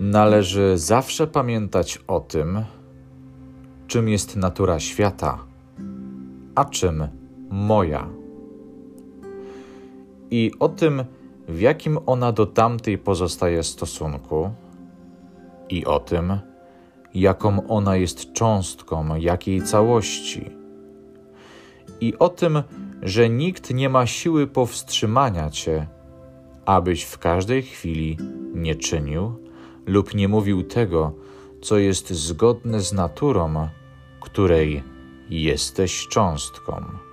należy zawsze pamiętać o tym, czym jest natura świata, a czym moja. I o tym, w jakim ona do tamtej pozostaje stosunku, i o tym, jaką ona jest cząstką jakiej całości, i o tym, że nikt nie ma siły powstrzymania cię, abyś w każdej chwili nie czynił lub nie mówił tego, co jest zgodne z naturą, której jesteś cząstką.